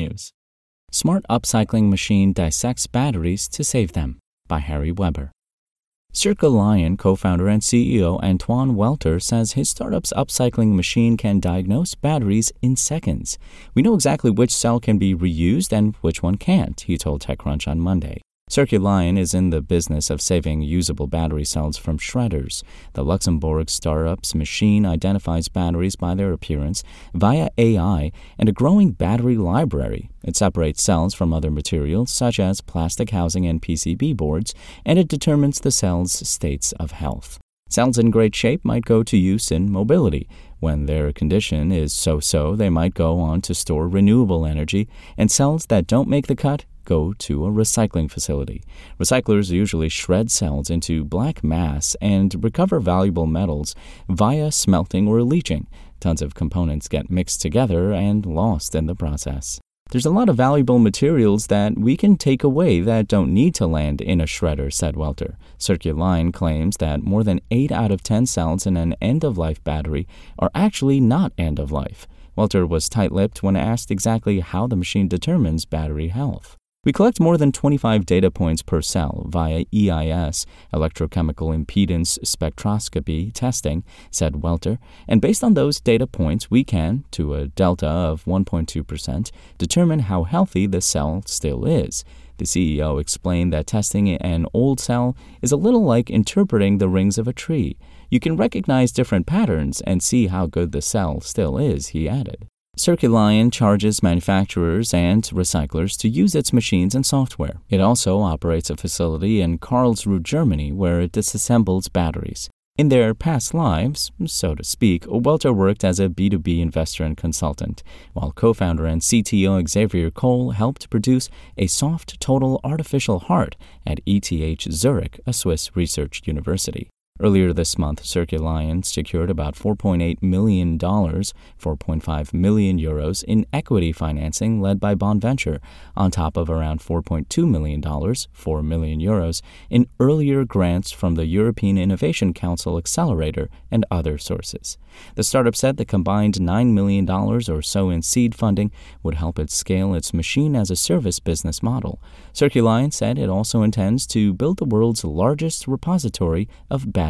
technews. Smart Upcycling Machine Dissects Batteries to Save Them by Harri Weber. Circu Li-ion co founder and CEO Antoine Welter says his startup's upcycling machine can diagnose batteries in seconds. We know exactly which cell can be reused and which one can't, he told TechCrunch on Monday. Circu Li-ion is in the business of saving usable battery cells from shredders. The Luxembourg startup's machine identifies batteries by their appearance via AI and a growing battery library. It separates cells from other materials, such as plastic housing and PCB boards, and it determines the cell's states of health. Cells in great shape might go to use in mobility. When their condition is so so, they might go on to store renewable energy, and cells that don't make the cut go to a recycling facility. Recyclers usually shred cells into black mass and recover valuable metals via smelting or leaching. Tons of components get mixed together and lost in the process. There's a lot of valuable materials that we can take away that don't need to land in a shredder, said Welter. Circu Li-ion claims that more than 8 out of 10 cells in an end of life battery are actually not end of life. Welter was tight lipped when asked exactly how the machine determines battery health. We collect more than 25 data points per cell via EIS, electrochemical impedance spectroscopy testing, said Welter, and based on those data points, we can, to a delta of 1.2%, determine how healthy the cell still is. The CEO explained that testing an old cell is a little like interpreting the rings of a tree. You can recognize different patterns and see how good the cell still is, he added. Circu Li-ion charges manufacturers and recyclers to use its machines and software. It also operates a facility in Karlsruhe, Germany, where it disassembles batteries. In their past lives, so to speak, Welter worked as a B2B investor and consultant, while co founder and CTO Xavier Kohll helped produce a soft total artificial heart at ETH Zurich, a Swiss research university. Earlier this month, Circu Li-ion secured about $4.8 million, 4.5 million euros in equity financing led by Bonventure, on top of around $4.2 million, 4 million euros, in earlier grants from the European Innovation Council Accelerator and other sources. The startup said the combined $9 million or so in seed funding would help it scale its machine as a service business model. Circu Li-ion said it also intends to build the world's largest repository of battery